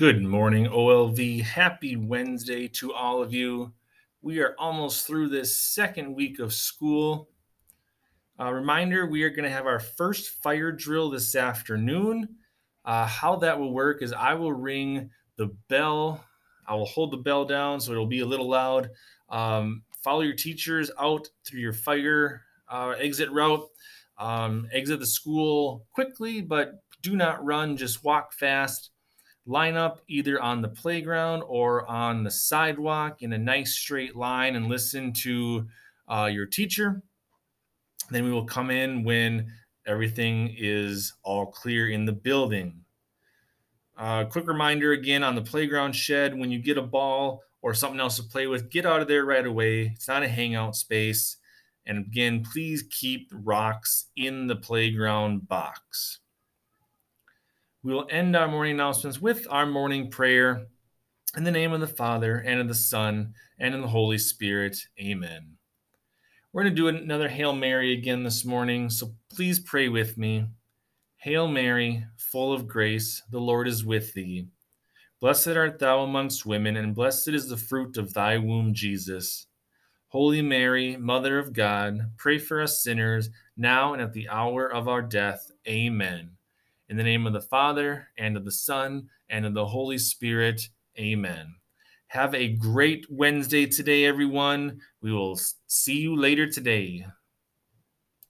Good morning, OLV. Happy Wednesday to all of you. We are almost through this second week of school. A reminder we are going to have our first fire drill this afternoon. Uh, how that will work is I will ring the bell. I will hold the bell down so it'll be a little loud. Um, follow your teachers out through your fire uh, exit route. Um, exit the school quickly, but do not run, just walk fast line up either on the playground or on the sidewalk in a nice straight line and listen to uh, your teacher. Then we will come in when everything is all clear in the building. Uh, quick reminder again on the playground shed when you get a ball or something else to play with, get out of there right away. It's not a hangout space. And again, please keep rocks in the playground box. We will end our morning announcements with our morning prayer. In the name of the Father, and of the Son, and of the Holy Spirit. Amen. We're going to do another Hail Mary again this morning, so please pray with me. Hail Mary, full of grace, the Lord is with thee. Blessed art thou amongst women, and blessed is the fruit of thy womb, Jesus. Holy Mary, Mother of God, pray for us sinners, now and at the hour of our death. Amen. In the name of the Father, and of the Son, and of the Holy Spirit. Amen. Have a great Wednesday today, everyone. We will see you later today.